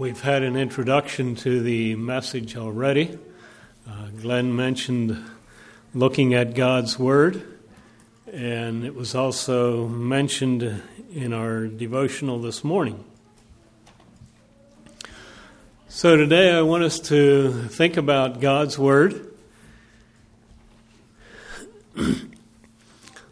We've had an introduction to the message already. Uh, Glenn mentioned looking at God's Word, and it was also mentioned in our devotional this morning. So today I want us to think about God's Word. 2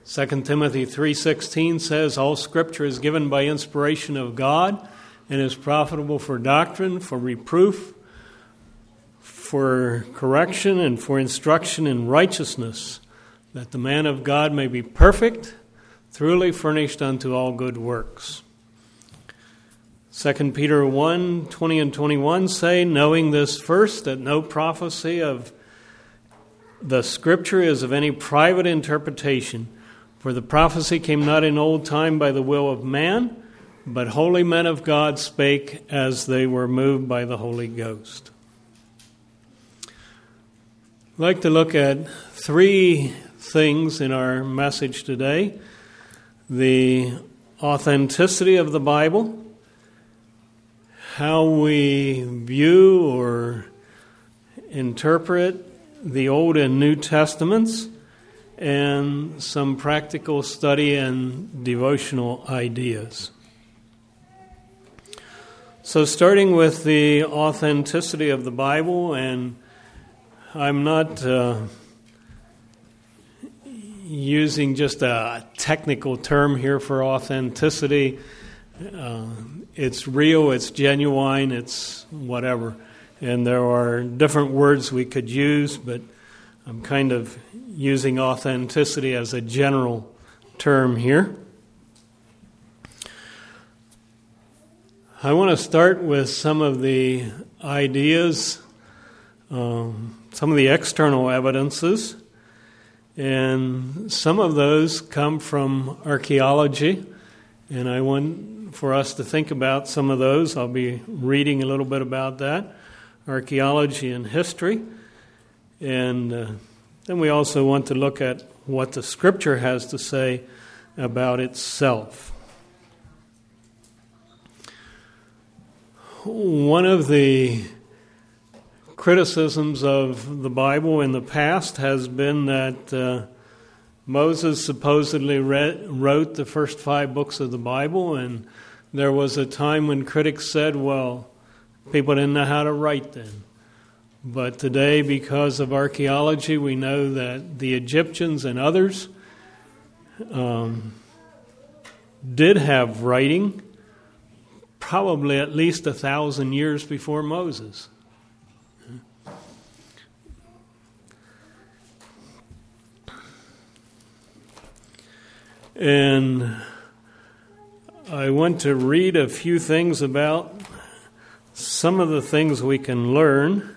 Timothy 3:16 says all scripture is given by inspiration of God and is profitable for doctrine, for reproof, for correction, and for instruction in righteousness, that the man of God may be perfect, thoroughly furnished unto all good works. 2 Peter 1 20 and 21 say, Knowing this first, that no prophecy of the Scripture is of any private interpretation, for the prophecy came not in old time by the will of man but holy men of God spake as they were moved by the Holy Ghost. I'd like to look at three things in our message today the authenticity of the Bible, how we view or interpret the Old and New Testaments, and some practical study and devotional ideas. So, starting with the authenticity of the Bible, and I'm not uh, using just a technical term here for authenticity. Uh, it's real, it's genuine, it's whatever. And there are different words we could use, but I'm kind of using authenticity as a general term here. I want to start with some of the ideas, um, some of the external evidences, and some of those come from archaeology, and I want for us to think about some of those. I'll be reading a little bit about that archaeology and history, and uh, then we also want to look at what the Scripture has to say about itself. One of the criticisms of the Bible in the past has been that uh, Moses supposedly wrote the first five books of the Bible, and there was a time when critics said, well, people didn't know how to write then. But today, because of archaeology, we know that the Egyptians and others um, did have writing probably at least a thousand years before Moses. And I want to read a few things about some of the things we can learn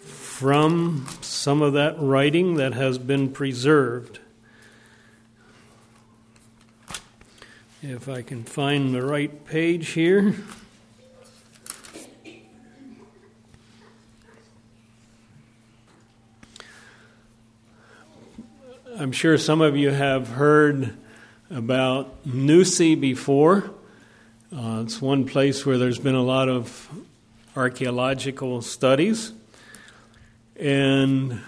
from some of that writing that has been preserved. If I can find the right page here. I'm sure some of you have heard about Nuzi before. Uh, it's one place where there's been a lot of archaeological studies. And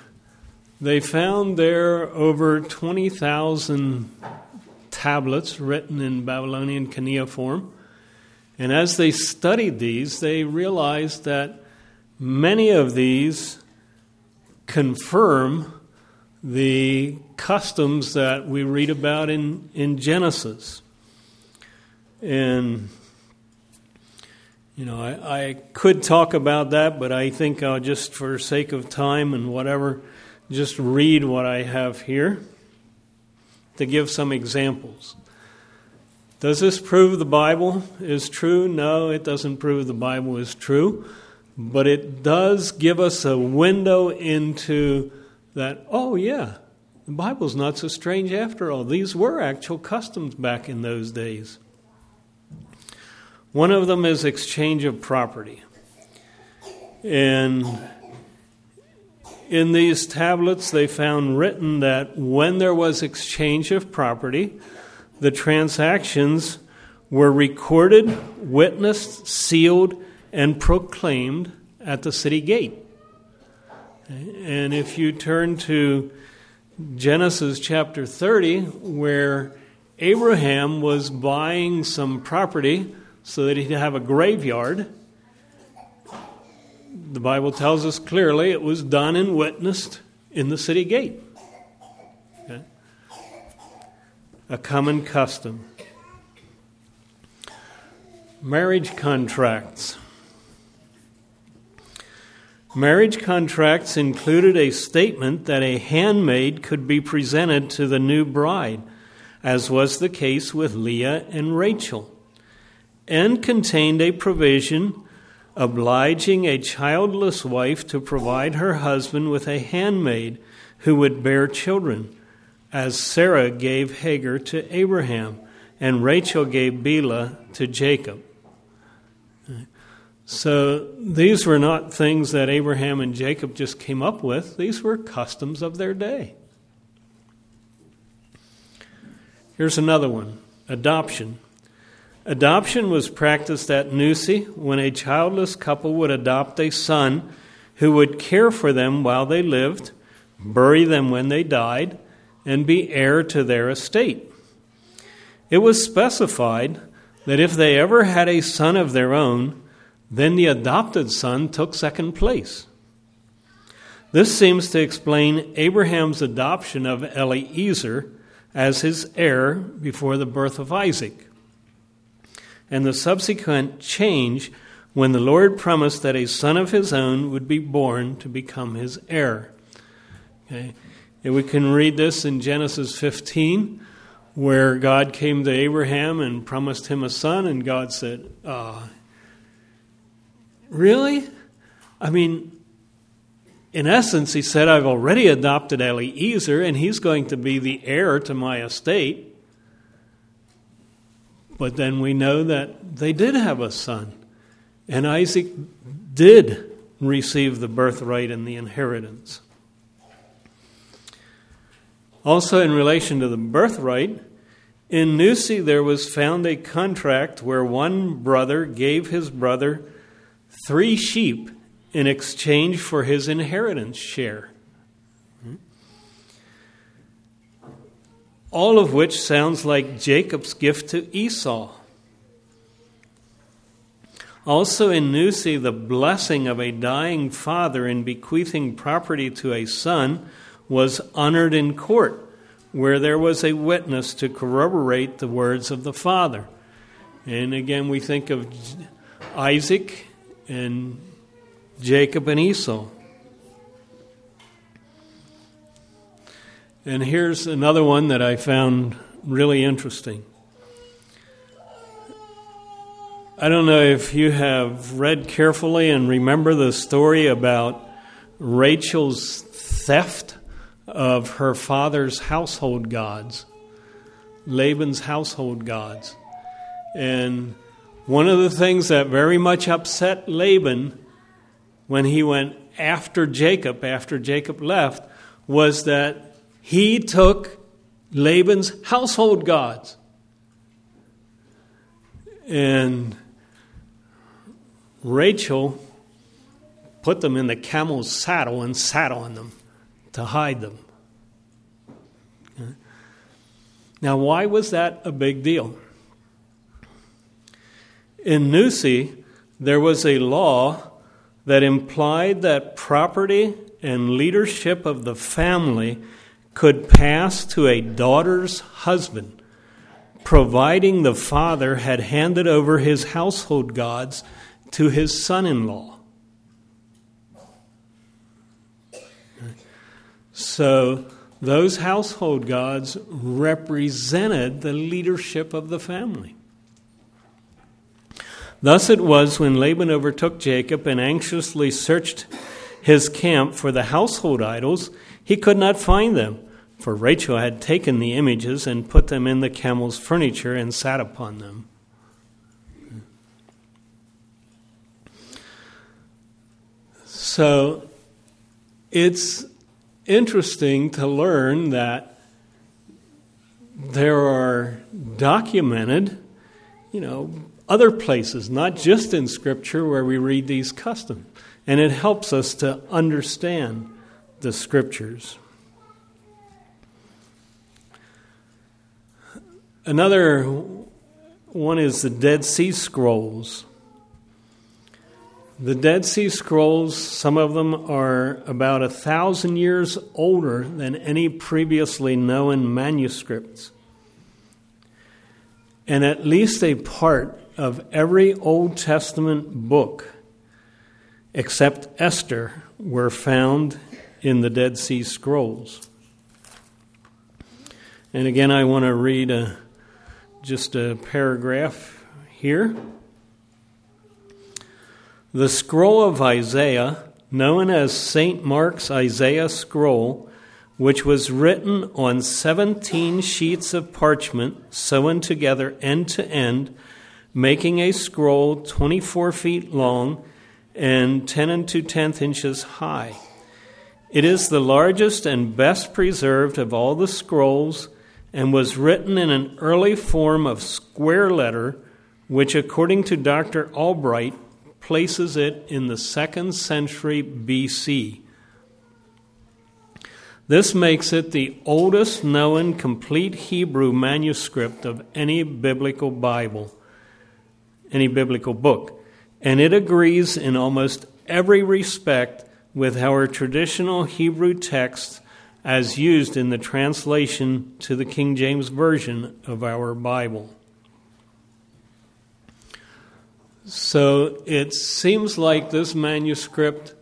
they found there over 20,000 tablets written in Babylonian cuneiform. And as they studied these, they realized that many of these confirm the customs that we read about in, in Genesis. And, you know, I, I could talk about that, but I think I'll just, for sake of time and whatever, just read what I have here to give some examples. Does this prove the Bible is true? No, it doesn't prove the Bible is true, but it does give us a window into that, oh, yeah, the Bible's not so strange after all. These were actual customs back in those days. One of them is exchange of property. And in these tablets, they found written that when there was exchange of property, the transactions were recorded, witnessed, sealed, and proclaimed at the city gate. And if you turn to Genesis chapter 30, where Abraham was buying some property so that he'd have a graveyard, the Bible tells us clearly it was done and witnessed in the city gate. Okay? A common custom. Marriage contracts. Marriage contracts included a statement that a handmaid could be presented to the new bride, as was the case with Leah and Rachel, and contained a provision obliging a childless wife to provide her husband with a handmaid who would bear children, as Sarah gave Hagar to Abraham, and Rachel gave Bilhah to Jacob. So these were not things that Abraham and Jacob just came up with, these were customs of their day. Here's another one adoption. Adoption was practiced at Nuzi when a childless couple would adopt a son who would care for them while they lived, bury them when they died, and be heir to their estate. It was specified that if they ever had a son of their own, then the adopted son took second place. This seems to explain Abraham's adoption of Eliezer as his heir before the birth of Isaac, and the subsequent change when the Lord promised that a son of his own would be born to become his heir. Okay. And we can read this in Genesis 15, where God came to Abraham and promised him a son, and God said, uh, Really? I mean, in essence, he said, I've already adopted Eliezer, and he's going to be the heir to my estate. But then we know that they did have a son, and Isaac did receive the birthright and the inheritance. Also, in relation to the birthright, in Nuzi there was found a contract where one brother gave his brother three sheep in exchange for his inheritance share. All of which sounds like Jacob's gift to Esau. Also in Nuzi, the blessing of a dying father in bequeathing property to a son was honored in court, where there was a witness to corroborate the words of the father. And again, we think of Isaac and Jacob and Esau. And here's another one that I found really interesting. I don't know if you have read carefully and remember the story about Rachel's theft of her father's household gods, Laban's household gods. And one of the things that very much upset Laban when he went after Jacob, after Jacob left, was that he took Laban's household gods. And Rachel put them in the camel's saddle and sat on them to hide them. Now, why was that a big deal? In Nuzi, there was a law that implied that property and leadership of the family could pass to a daughter's husband, providing the father had handed over his household gods to his son in law. So, those household gods represented the leadership of the family. Thus it was when Laban overtook Jacob and anxiously searched his camp for the household idols, he could not find them, for Rachel had taken the images and put them in the camel's furniture and sat upon them. So it's interesting to learn that there are documented, you know, other places, not just in Scripture, where we read these customs. And it helps us to understand the Scriptures. Another one is the Dead Sea Scrolls. The Dead Sea Scrolls, some of them are about a thousand years older than any previously known manuscripts. And at least a part of every Old Testament book, except Esther, were found in the Dead Sea Scrolls. And again, I want to read a just a paragraph here. The scroll of Isaiah, known as St. Mark's Isaiah scroll, which was written on 17 sheets of parchment sewn together end to end, making a scroll 24 feet long and 10 and 2 tenth inches high. It is the largest and best preserved of all the scrolls and was written in an early form of square letter, which, according to Dr. Albright, places it in the second century BC. This makes it the oldest known complete Hebrew manuscript of any biblical Bible, any biblical book, and it agrees in almost every respect with our traditional Hebrew texts as used in the translation to the King James Version of our Bible. So it seems like this manuscript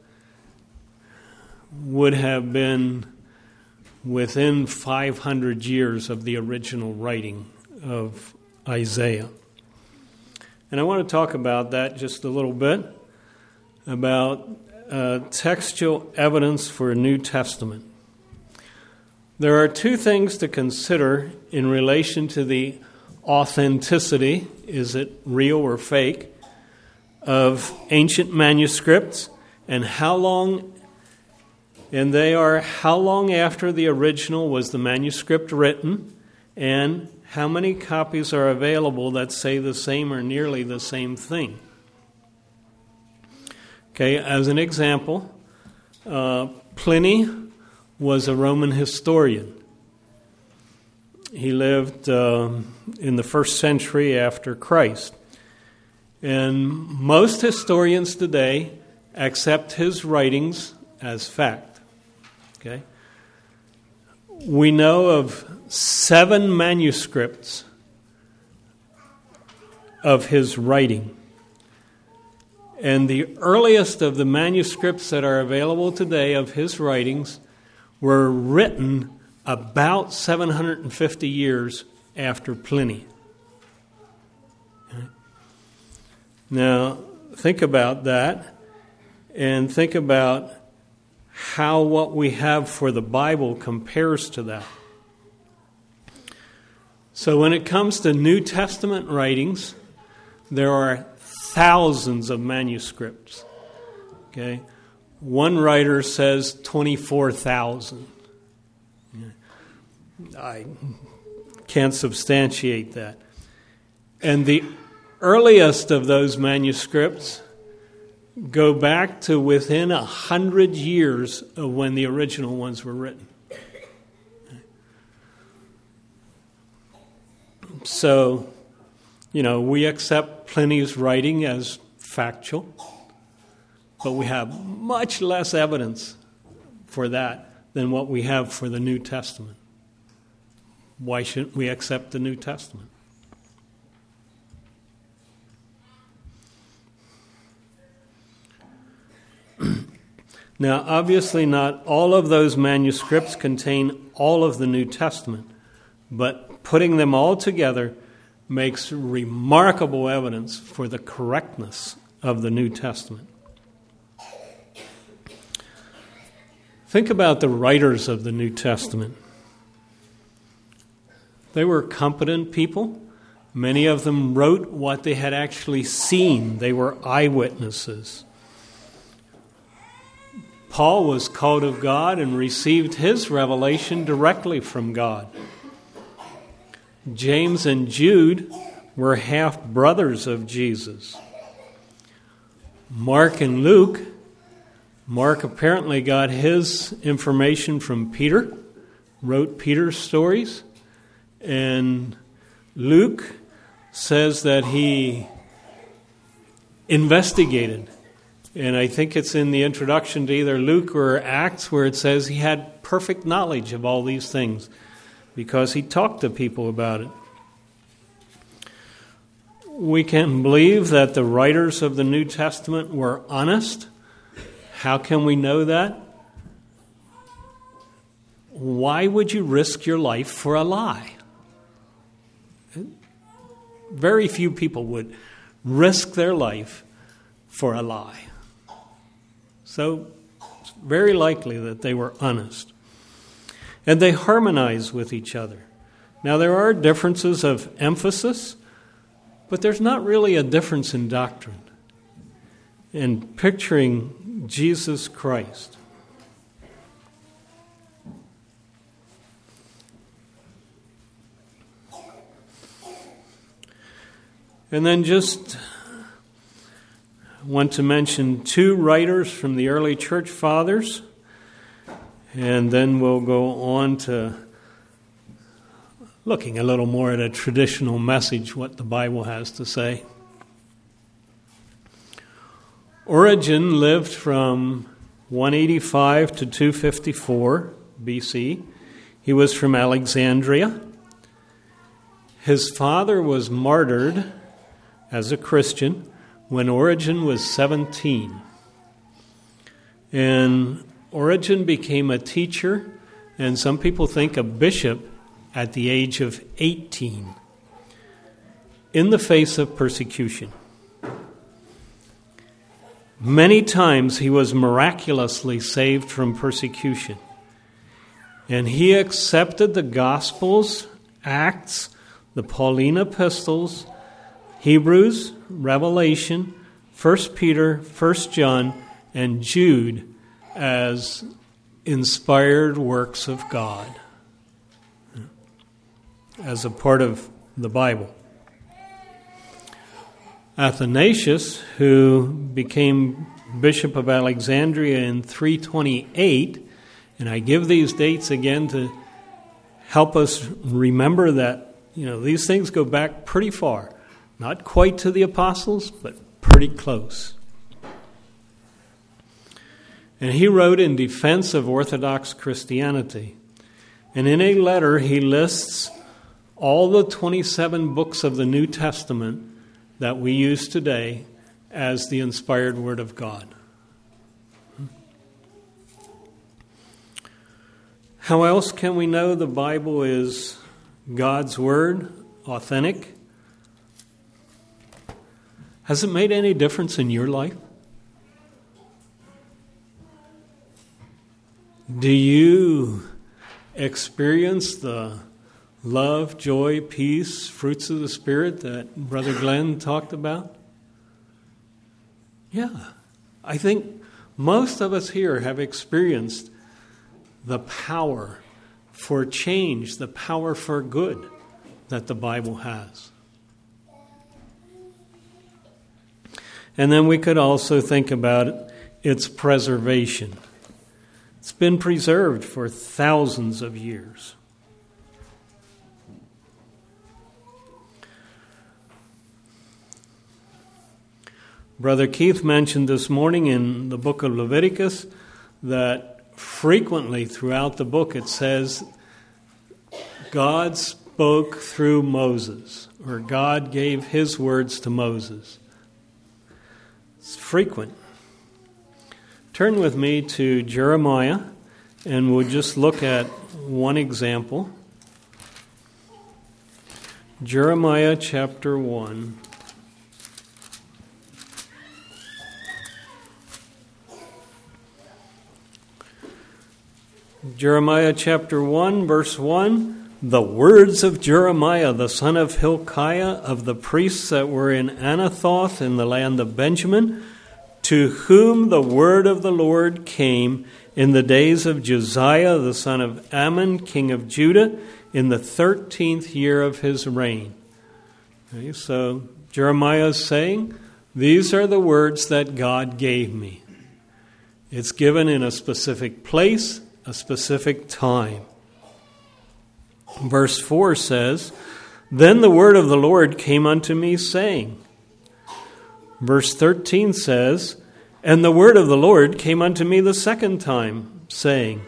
would have been within 500 years of the original writing of Isaiah. And I want to talk about that just a little bit about uh, textual evidence for a New Testament. There are two things to consider in relation to the authenticity is it real or fake of ancient manuscripts and how long and they are how long after the original was the manuscript written and how many copies are available that say the same or nearly the same thing. Okay as an example uh, pliny was a Roman historian. He lived uh, in the first century after Christ. And most historians today accept his writings as fact. Okay? We know of seven manuscripts of his writing. And the earliest of the manuscripts that are available today of his writings were written about 750 years after Pliny. Now, think about that and think about how what we have for the Bible compares to that. So, when it comes to New Testament writings, there are thousands of manuscripts. Okay? One writer says 24,000. I can't substantiate that. And the earliest of those manuscripts go back to within a hundred years of when the original ones were written. So, you know, we accept Pliny's writing as factual. But we have much less evidence for that than what we have for the New Testament. Why shouldn't we accept the New Testament? now, obviously, not all of those manuscripts contain all of the New Testament, but putting them all together makes remarkable evidence for the correctness of the New Testament. Think about the writers of the New Testament. They were competent people. Many of them wrote what they had actually seen, they were eyewitnesses. Paul was called of God and received his revelation directly from God. James and Jude were half brothers of Jesus. Mark and Luke, Mark apparently got his information from Peter, wrote Peter's stories, and Luke says that he investigated. And I think it's in the introduction to either Luke or Acts where it says he had perfect knowledge of all these things because he talked to people about it. We can believe that the writers of the New Testament were honest. How can we know that? Why would you risk your life for a lie? Very few people would risk their life for a lie. So it's very likely that they were honest. And they harmonize with each other. Now, there are differences of emphasis but there's not really a difference in doctrine in picturing Jesus Christ. And then just want to mention two writers from the early church fathers, and then we'll go on to looking a little more at a traditional message, what the Bible has to say. Origen lived from 185 to 254 BC. He was from Alexandria. His father was martyred as a Christian when Origen was 17. And Origen became a teacher, and some people think a bishop at the age of 18 in the face of persecution. Many times he was miraculously saved from persecution. And he accepted the Gospels, Acts, the Pauline epistles, Hebrews, Revelation, 1 Peter, 1 John, and Jude as inspired works of God as a part of the Bible. Athanasius, who became Bishop of Alexandria in 328, and I give these dates again to help us remember that you know these things go back pretty far, not quite to the apostles, but pretty close. And he wrote in defense of Orthodox Christianity. And in a letter, he lists all the 27 books of the New Testament that we use today as the inspired Word of God. How else can we know the Bible is God's Word, authentic? Has it made any difference in your life? Do you experience the love, joy, peace, fruits of the Spirit that Brother Glenn talked about? Yeah. I think most of us here have experienced the power for change, the power for good that the Bible has. And then we could also think about its preservation. It's been preserved for thousands of years. Brother Keith mentioned this morning in the book of Leviticus that frequently throughout the book it says God spoke through Moses, or God gave his words to Moses. It's frequent. Turn with me to Jeremiah, and we'll just look at one example. Jeremiah chapter 1. Jeremiah chapter 1, verse 1 The words of Jeremiah, the son of Hilkiah, of the priests that were in Anathoth in the land of Benjamin, to whom the word of the Lord came in the days of Josiah, the son of Amon, king of Judah, in the thirteenth year of his reign. Okay, so Jeremiah is saying, These are the words that God gave me. It's given in a specific place, a specific time. Verse 4 says, Then the word of the Lord came unto me, saying, Verse 13 says, And the word of the Lord came unto me the second time, saying,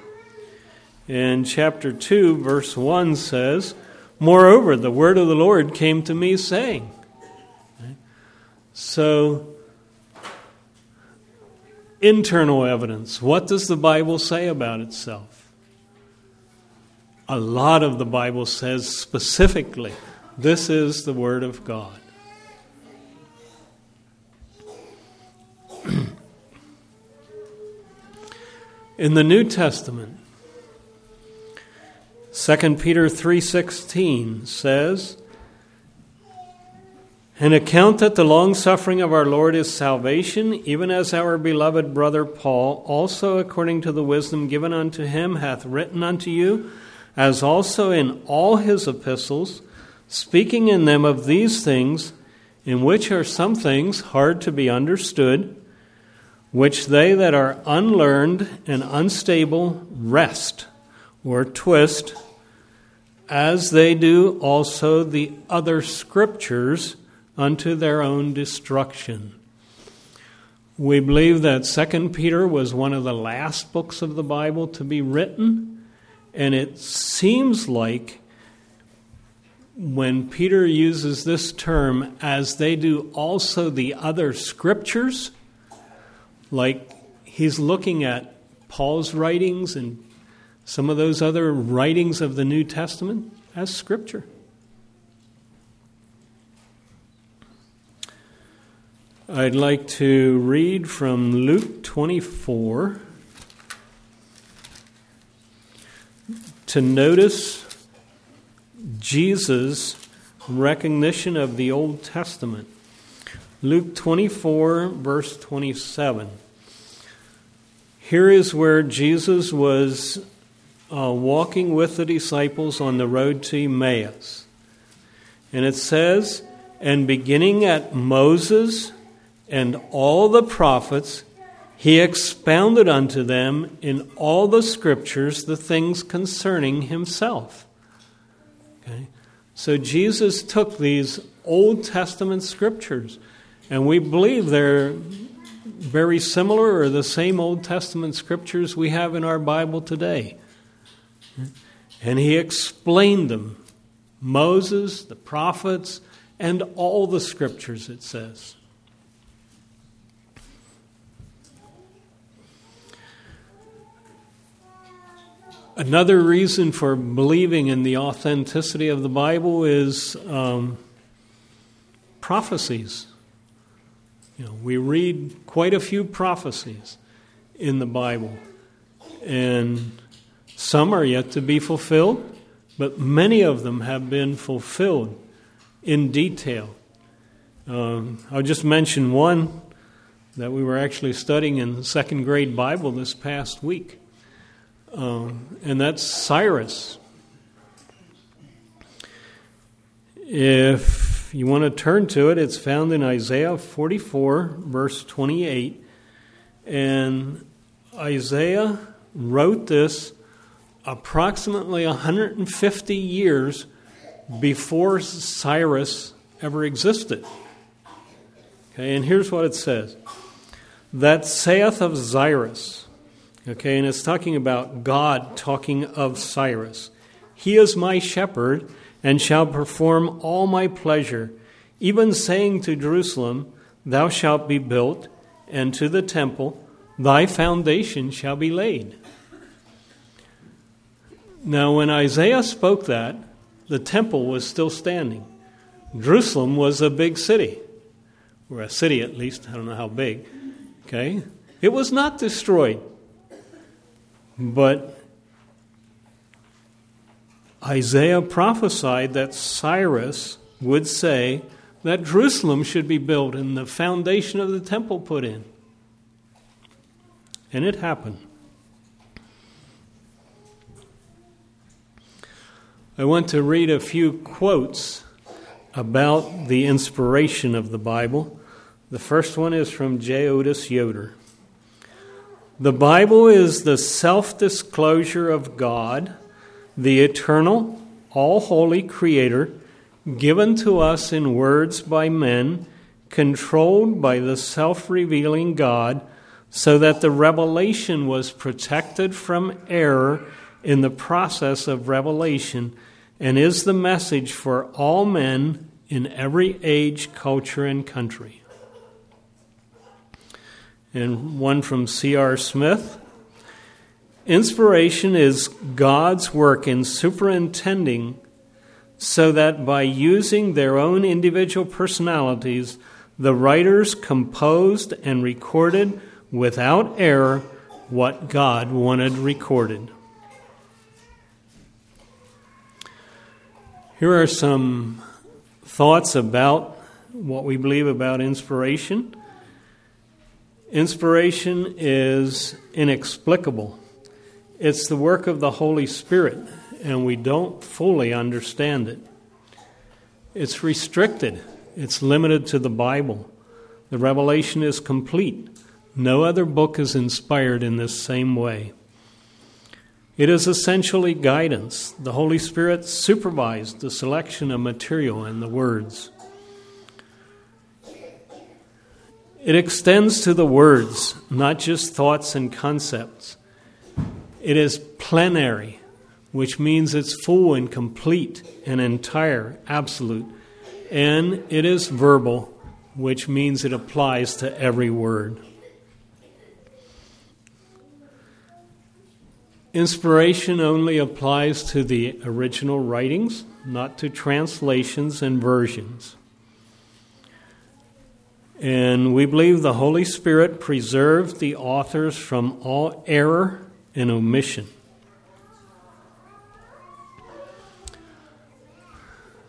and chapter 2, verse 1 says, Moreover, the word of the Lord came to me, saying. So, internal evidence. What does the Bible say about itself? A lot of the Bible says specifically, this is the Word of God. In the New Testament, 2 Peter 3:16 says, "An account that the long suffering of our Lord is salvation, even as our beloved brother Paul also according to the wisdom given unto him hath written unto you, as also in all his epistles, speaking in them of these things, in which are some things hard to be understood, which they that are unlearned and unstable wrest or twist, as they do also the other scriptures unto their own destruction. We believe that Second Peter was one of the last books of the Bible to be written, and it seems like when Peter uses this term, as they do also the other scriptures, like he's looking at Paul's writings and some of those other writings of the New Testament as Scripture. I'd like to read from Luke 24 to notice Jesus' recognition of the Old Testament. Luke 24, verse 27. Here is where Jesus was uh, walking with the disciples on the road to Emmaus. And it says, And beginning at Moses and all the prophets, he expounded unto them in all the scriptures the things concerning himself. Okay? So Jesus took these Old Testament scriptures and we believe they're very similar or the same Old Testament scriptures we have in our Bible today. And he explained them Moses, the prophets, and all the scriptures, it says. Another reason for believing in the authenticity of the Bible is um, prophecies. You know, we read quite a few prophecies in the Bible, and some are yet to be fulfilled, but many of them have been fulfilled in detail. Um, I'll just mention one that we were actually studying in second grade Bible this past week, um, and that's Cyrus. If you want to turn to it, it's found in Isaiah 44, verse 28. And Isaiah wrote this approximately 150 years before Cyrus ever existed. Okay, and here's what it says That saith of Cyrus. Okay, and it's talking about God talking of Cyrus. He is my shepherd and shall perform all my pleasure, even saying to Jerusalem, Thou shalt be built, and to the temple, Thy foundation shall be laid. Now, when Isaiah spoke that, the temple was still standing. Jerusalem was a big city, or a city at least, I don't know how big. Okay? It was not destroyed. But Isaiah prophesied that Cyrus would say that Jerusalem should be built and the foundation of the temple put in. And it happened. I want to read a few quotes about the inspiration of the Bible. The first one is from J. Otis Yoder. The Bible is the self disclosure of God, the eternal, all holy Creator, given to us in words by men, controlled by the self revealing God, so that the revelation was protected from error in the process of revelation and is the message for all men in every age, culture, and country and one from C.R. Smith. Inspiration is God's work in superintending so that by using their own individual personalities, the writers composed and recorded without error what God wanted recorded. Here are some thoughts about what we believe about inspiration. Inspiration is inexplicable. It's the work of the Holy Spirit, and we don't fully understand it. It's restricted, it's limited to the Bible. The revelation is complete. No other book is inspired in this same way. It is essentially guidance. The Holy Spirit supervised the selection of material and the words. It extends to the words, not just thoughts and concepts. It is plenary, which means it's full and complete and entire, absolute. And it is verbal, which means it applies to every word. Inspiration only applies to the original writings, not to translations and versions. And we believe the Holy Spirit preserved the authors from all error and omission.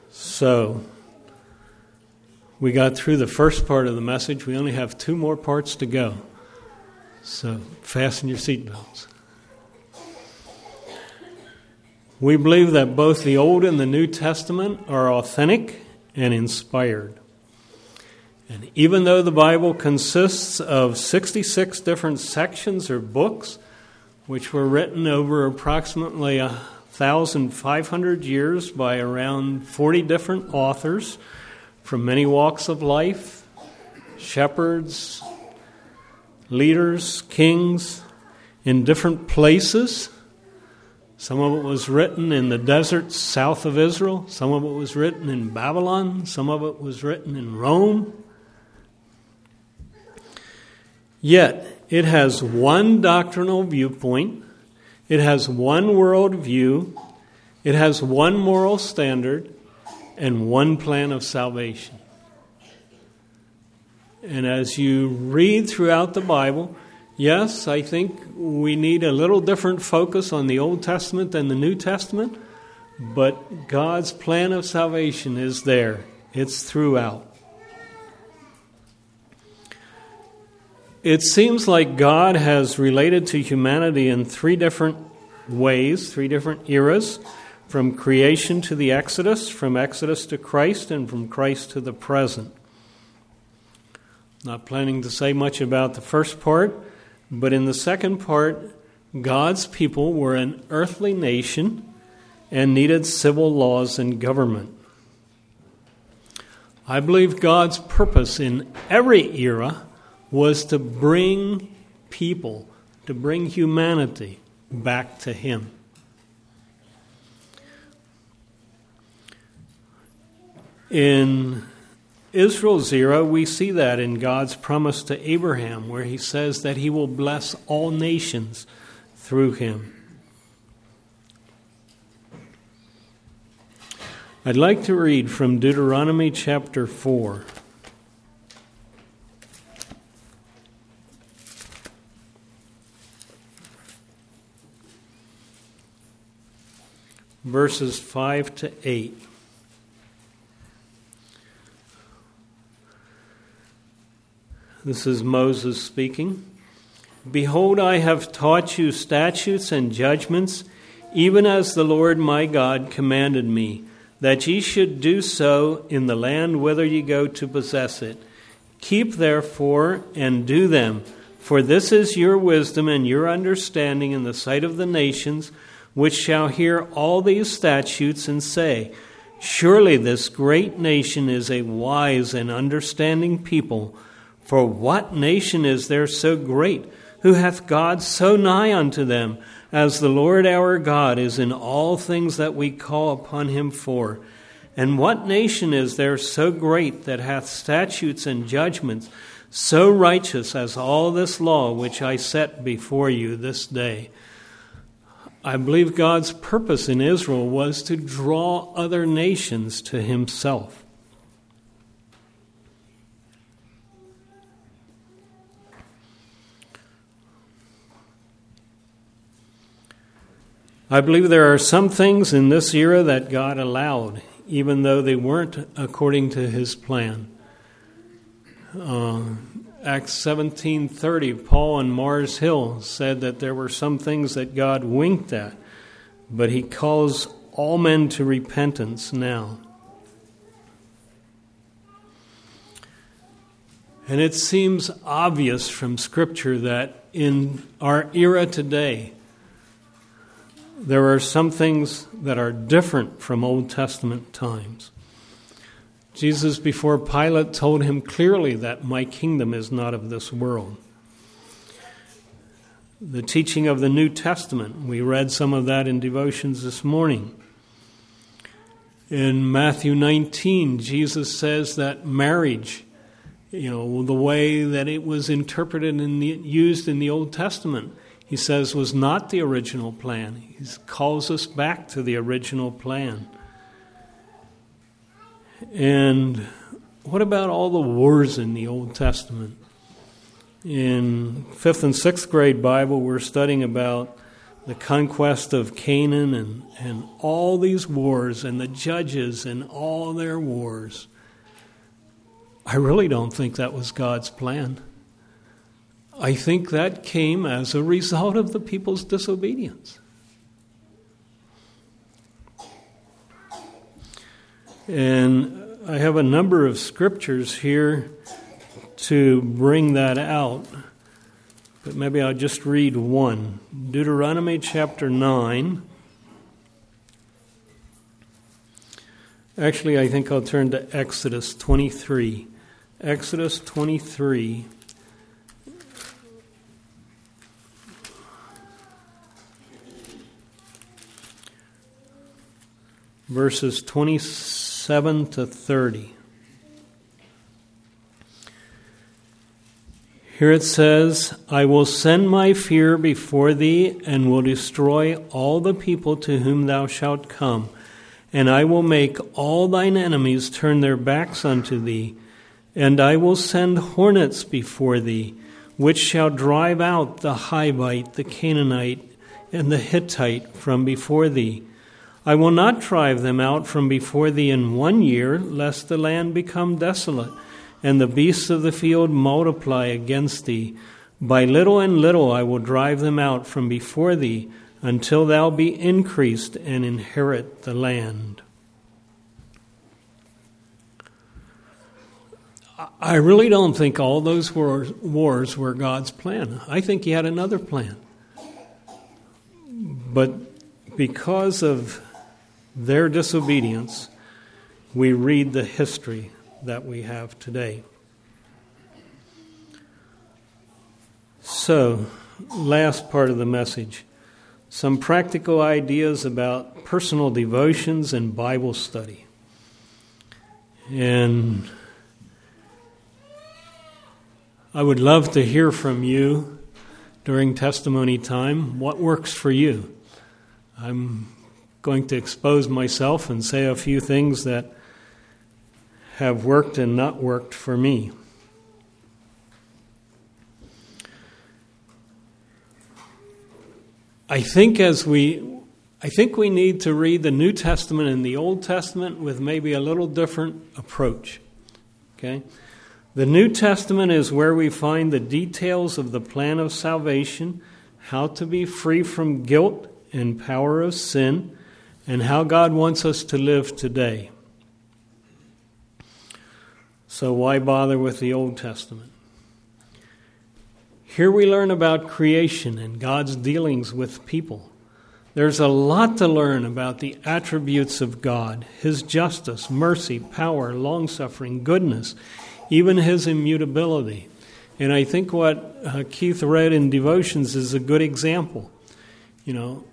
So, we got through the first part of the message. We only have two more parts to go. So, fasten your seatbelts. We believe that both the Old and the New Testament are authentic and inspired. And even though the Bible consists of 66 different sections or books, which were written over approximately 1,500 years by around 40 different authors from many walks of life, shepherds, leaders, kings, in different places. Some of it was written in the deserts south of Israel. Some of it was written in Babylon. Some of it was written in Rome. Yet, it has one doctrinal viewpoint, it has one worldview, it has one moral standard, and one plan of salvation. And as you read throughout the Bible, yes, I think we need a little different focus on the Old Testament than the New Testament, but God's plan of salvation is there, it's throughout. It seems like God has related to humanity in three different ways, three different eras from creation to the Exodus, from Exodus to Christ, and from Christ to the present. Not planning to say much about the first part, but in the second part, God's people were an earthly nation and needed civil laws and government. I believe God's purpose in every era was to bring people, to bring humanity back to Him. In Israel's era, we see that in God's promise to Abraham, where He says that He will bless all nations through him. I'd like to read from Deuteronomy chapter 4. Verses 5 to 8. This is Moses speaking. Behold, I have taught you statutes and judgments, even as the Lord my God commanded me, that ye should do so in the land whither ye go to possess it. Keep therefore and do them, for this is your wisdom and your understanding in the sight of the nations, which shall hear all these statutes and say, Surely this great nation is a wise and understanding people. For what nation is there so great, who hath God so nigh unto them? as the Lord our God is in all things that we call upon him for. And what nation is there so great that hath statutes and judgments so righteous as all this law which I set before you this day? I believe God's purpose in Israel was to draw other nations to himself. I believe there are some things in this era that God allowed, even though they weren't according to His plan. Uh, Acts 17:30, Paul on Mars Hill said that there were some things that God winked at, but He calls all men to repentance now. And it seems obvious from Scripture that in our era today, there are some things that are different from Old Testament times. Jesus, before Pilate, told him clearly that my kingdom is not of this world. The teaching of the New Testament, we read some of that in devotions this morning. In Matthew 19, Jesus says that marriage, you know, the way that it was interpreted and used in the Old Testament, he says was not the original plan. He calls us back to the original plan. And what about all the wars in the Old Testament? In fifth and sixth grade Bible, we're studying about the conquest of Canaan and, and all these wars and the judges and all their wars. I really don't think that was God's plan. I think that came as a result of the people's disobedience. And I have a number of scriptures here to bring that out, but maybe I'll just read one Deuteronomy chapter 9. Actually, I think I'll turn to Exodus 23. Exodus 23. verses 27 to 30. Here it says, I will send my fear before thee, and will destroy all the people to whom thou shalt come. And I will make all thine enemies turn their backs unto thee. And I will send hornets before thee, which shall drive out the Hivite, the Canaanite, and the Hittite from before thee I will not drive them out from before thee in one year, lest the land become desolate, and the beasts of the field multiply against thee. By little and little I will drive them out from before thee, until thou be increased and inherit the land. I really don't think all those wars, were God's plan. I think He had another plan. But because of their disobedience, we read the history that we have today. So, last part of the message some practical ideas about personal devotions and Bible study. And I would love to hear from you during testimony time what works for you. I'm going to expose myself and say a few things that have worked and not worked for me. I think as we I think we need to read the New Testament and the Old Testament with maybe a little different approach. Okay? The New Testament is where we find the details of the plan of salvation, how to be free from guilt and power of sin, and how God wants us to live today. So, why bother with the Old Testament? Here we learn about creation and God's dealings with people. There's a lot to learn about the attributes of God His justice, mercy, power, long suffering, goodness, even His immutability. And I think what uh, Keith read in Devotions is a good example. You know,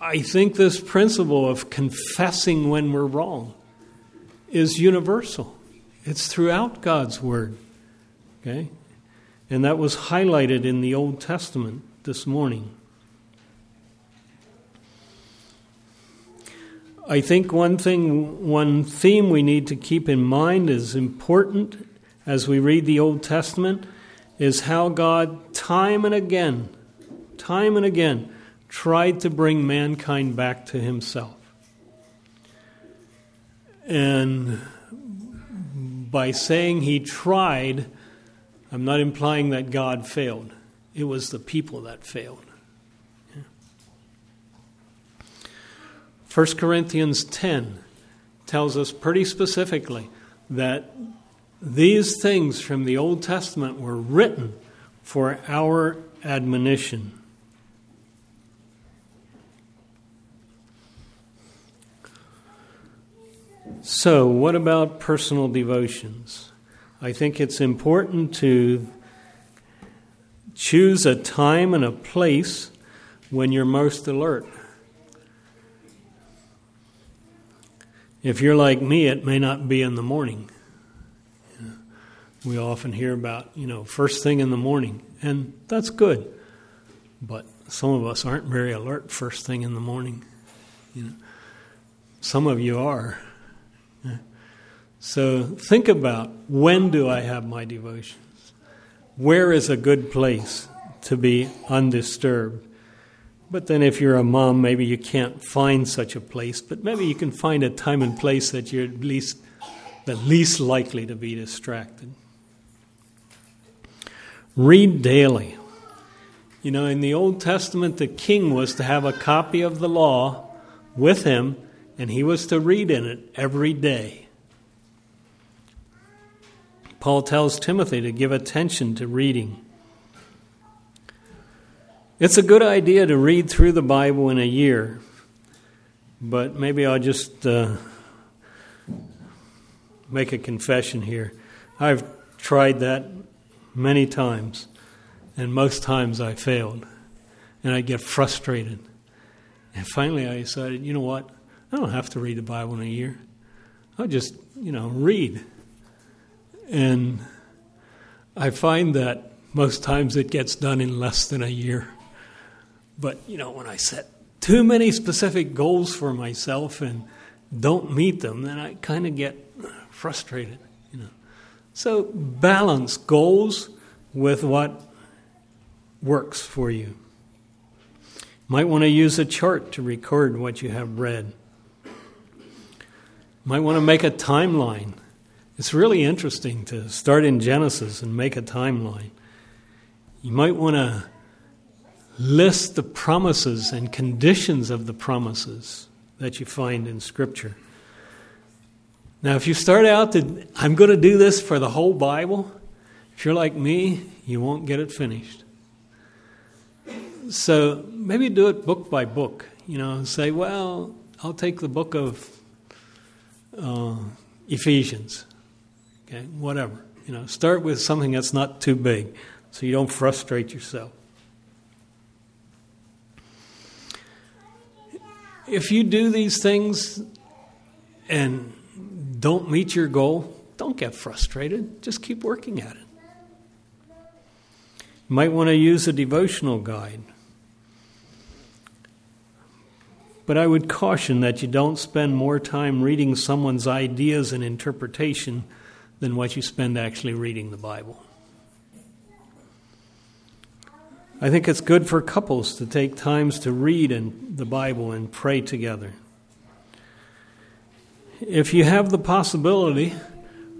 I think this principle of confessing when we're wrong is universal. It's throughout God's Word. Okay? And that was highlighted in the Old Testament this morning. I think one thing, one theme we need to keep in mind is important as we read the Old Testament is how God, time and again, time and again, tried to bring mankind back to himself. And by saying he tried, I'm not implying that God failed. It was the people that failed. 1 Corinthians 10 tells us pretty specifically that these things from the Old Testament were written for our admonition. So, what about personal devotions? I think it's important to choose a time and a place when you're most alert. If you're like me, it may not be in the morning. We often hear about, you know, first thing in the morning, and that's good. But some of us aren't very alert first thing in the morning. You know, some of you are. So think about when do I have my devotions? Where is a good place to be undisturbed? But then, if you're a mom, maybe you can't find such a place, but maybe you can find a time and place that you're at least the least likely to be distracted. Read daily. You know, in the Old Testament, the king was to have a copy of the law with him, and he was to read in it every day. Paul tells Timothy to give attention to reading. It's a good idea to read through the Bible in a year, but maybe I'll just uh, make a confession here. I've tried that many times, and most times I failed, and I get frustrated. And finally, I decided, you know what? I don't have to read the Bible in a year. I'll just, you know, read. And I find that most times it gets done in less than a year. But, you know, when I set too many specific goals for myself and don't meet them, then I kind of get frustrated, you know. So balance goals with what works for you. Might want to use a chart to record what you have read. Might want to make a timeline. It's really interesting to start in Genesis and make a timeline. You might want to list the promises and conditions of the promises that you find in Scripture. Now, if you start out to, I'm going to do this for the whole Bible, if you're like me, you won't get it finished. So maybe do it book by book. You know, say, well, I'll take the book of uh, Ephesians. Okay, whatever. You know, start with something that's not too big so you don't frustrate yourself. if you do these things and don't meet your goal, don't get frustrated. Just keep working at it. You might want to use a devotional guide. But I would caution that you don't spend more time reading someone's ideas and interpretation than what you spend actually reading the Bible. I think it's good for couples to take times to read in the Bible and pray together. If you have the possibility,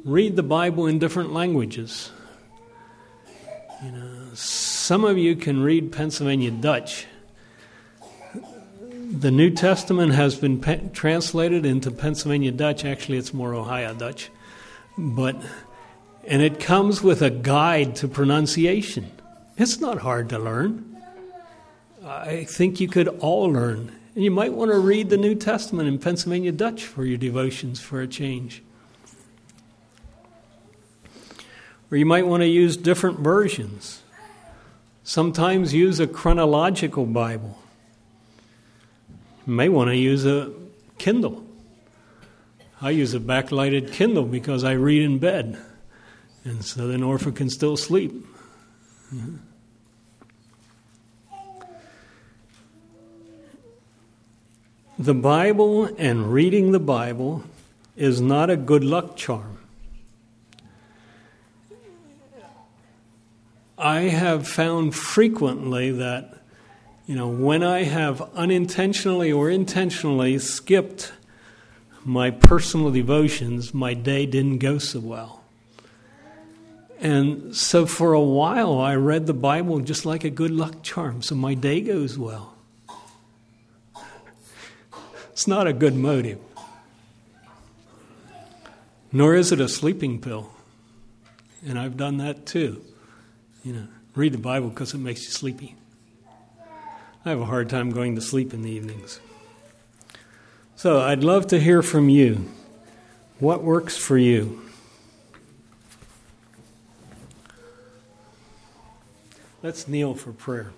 read the Bible in different languages. You know, some of you can read Pennsylvania Dutch. The New Testament has been pe- translated into Pennsylvania Dutch. Actually, it's more Ohio Dutch. But, and it comes with a guide to pronunciation. It's not hard to learn. I think you could all learn. And you might want to read the New Testament in Pennsylvania Dutch for your devotions for a change. Or you might want to use different versions. Sometimes use a chronological Bible. May want to use a Kindle. I use a backlighted Kindle because I read in bed, and so then Orpha can still sleep. Mm-hmm. The Bible and reading the Bible is not a good luck charm. I have found frequently that, you know, when I have unintentionally or intentionally skipped my personal devotions, my day didn't go so well. And so for a while, I read the Bible just like a good luck charm, so my day goes well. It's not a good motive, nor is it a sleeping pill. And I've done that too. You know, read the Bible because it makes you sleepy. I have a hard time going to sleep in the evenings. So I'd love to hear from you. What works for you? Let's kneel for prayer.